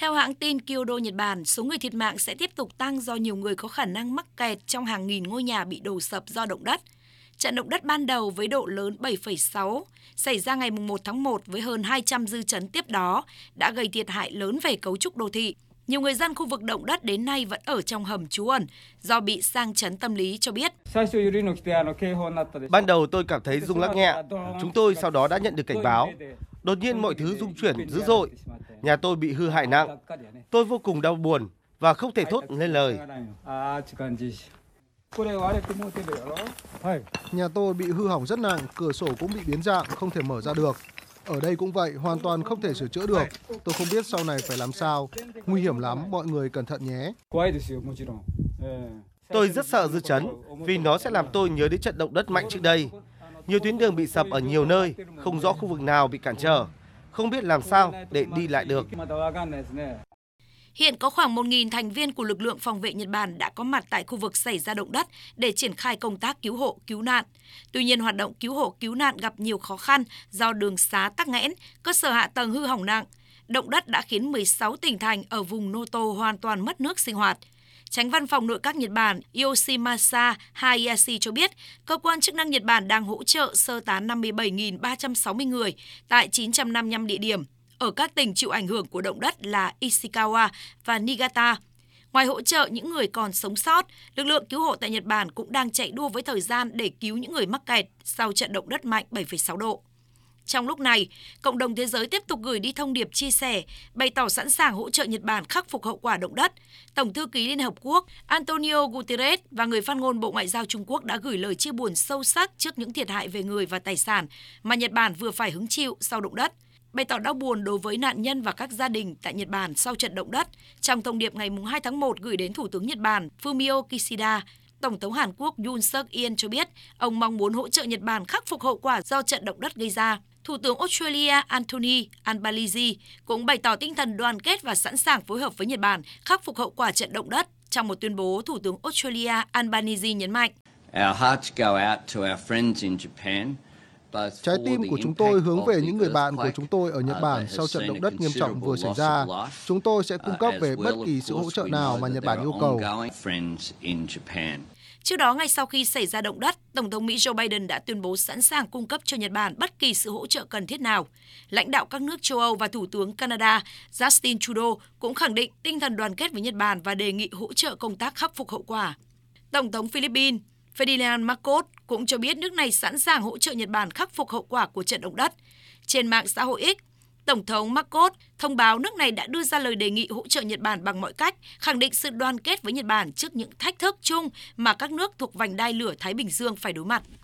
Theo hãng tin Kyodo Nhật Bản, số người thiệt mạng sẽ tiếp tục tăng do nhiều người có khả năng mắc kẹt trong hàng nghìn ngôi nhà bị đổ sập do động đất. Trận động đất ban đầu với độ lớn 7,6 xảy ra ngày 1 tháng 1 với hơn 200 dư chấn tiếp đó đã gây thiệt hại lớn về cấu trúc đô thị. Nhiều người dân khu vực động đất đến nay vẫn ở trong hầm trú ẩn do bị sang chấn tâm lý cho biết. Ban đầu tôi cảm thấy rung lắc nhẹ. Chúng tôi sau đó đã nhận được cảnh báo. Đột nhiên mọi thứ rung chuyển dữ dội. Nhà tôi bị hư hại nặng. Tôi vô cùng đau buồn và không thể thốt lên lời. Nhà tôi bị hư hỏng rất nặng, cửa sổ cũng bị biến dạng, không thể mở ra được. Ở đây cũng vậy, hoàn toàn không thể sửa chữa được. Tôi không biết sau này phải làm sao. Nguy hiểm lắm, mọi người cẩn thận nhé. Tôi rất sợ dư chấn vì nó sẽ làm tôi nhớ đến trận động đất mạnh trước đây. Nhiều tuyến đường bị sập ở nhiều nơi, không rõ khu vực nào bị cản trở, không biết làm sao để đi lại được. Hiện có khoảng 1.000 thành viên của lực lượng phòng vệ Nhật Bản đã có mặt tại khu vực xảy ra động đất để triển khai công tác cứu hộ, cứu nạn. Tuy nhiên, hoạt động cứu hộ, cứu nạn gặp nhiều khó khăn do đường xá tắc nghẽn, cơ sở hạ tầng hư hỏng nặng. Động đất đã khiến 16 tỉnh thành ở vùng Noto hoàn toàn mất nước sinh hoạt. Tránh văn phòng nội các Nhật Bản Yoshimasa Hayashi cho biết, cơ quan chức năng Nhật Bản đang hỗ trợ sơ tán 57.360 người tại 955 địa điểm ở các tỉnh chịu ảnh hưởng của động đất là Ishikawa và Niigata. Ngoài hỗ trợ những người còn sống sót, lực lượng cứu hộ tại Nhật Bản cũng đang chạy đua với thời gian để cứu những người mắc kẹt sau trận động đất mạnh 7,6 độ. Trong lúc này, cộng đồng thế giới tiếp tục gửi đi thông điệp chia sẻ, bày tỏ sẵn sàng hỗ trợ Nhật Bản khắc phục hậu quả động đất. Tổng thư ký Liên Hợp Quốc Antonio Guterres và người phát ngôn Bộ Ngoại giao Trung Quốc đã gửi lời chia buồn sâu sắc trước những thiệt hại về người và tài sản mà Nhật Bản vừa phải hứng chịu sau động đất bày tỏ đau buồn đối với nạn nhân và các gia đình tại Nhật Bản sau trận động đất. Trong thông điệp ngày 2 tháng 1 gửi đến Thủ tướng Nhật Bản Fumio Kishida, Tổng thống Hàn Quốc Yoon suk yeol cho biết ông mong muốn hỗ trợ Nhật Bản khắc phục hậu quả do trận động đất gây ra. Thủ tướng Australia Anthony Albanese cũng bày tỏ tinh thần đoàn kết và sẵn sàng phối hợp với Nhật Bản khắc phục hậu quả trận động đất. Trong một tuyên bố, Thủ tướng Australia Albanese nhấn mạnh. Our hearts go out to our friends in Japan Trái tim của chúng tôi hướng về những người bạn của chúng tôi ở Nhật Bản sau trận động đất nghiêm trọng vừa xảy ra. Chúng tôi sẽ cung cấp về bất kỳ sự hỗ trợ nào mà Nhật Bản yêu cầu. Trước đó, ngay sau khi xảy ra động đất, Tổng thống Mỹ Joe Biden đã tuyên bố sẵn sàng cung cấp cho Nhật Bản bất kỳ sự hỗ trợ cần thiết nào. Lãnh đạo các nước châu Âu và Thủ tướng Canada Justin Trudeau cũng khẳng định tinh thần đoàn kết với Nhật Bản và đề nghị hỗ trợ công tác khắc phục hậu quả. Tổng thống Philippines Ferdinand Marcos cũng cho biết nước này sẵn sàng hỗ trợ Nhật Bản khắc phục hậu quả của trận động đất. Trên mạng xã hội X, Tổng thống Marcos thông báo nước này đã đưa ra lời đề nghị hỗ trợ Nhật Bản bằng mọi cách, khẳng định sự đoàn kết với Nhật Bản trước những thách thức chung mà các nước thuộc vành đai lửa Thái Bình Dương phải đối mặt.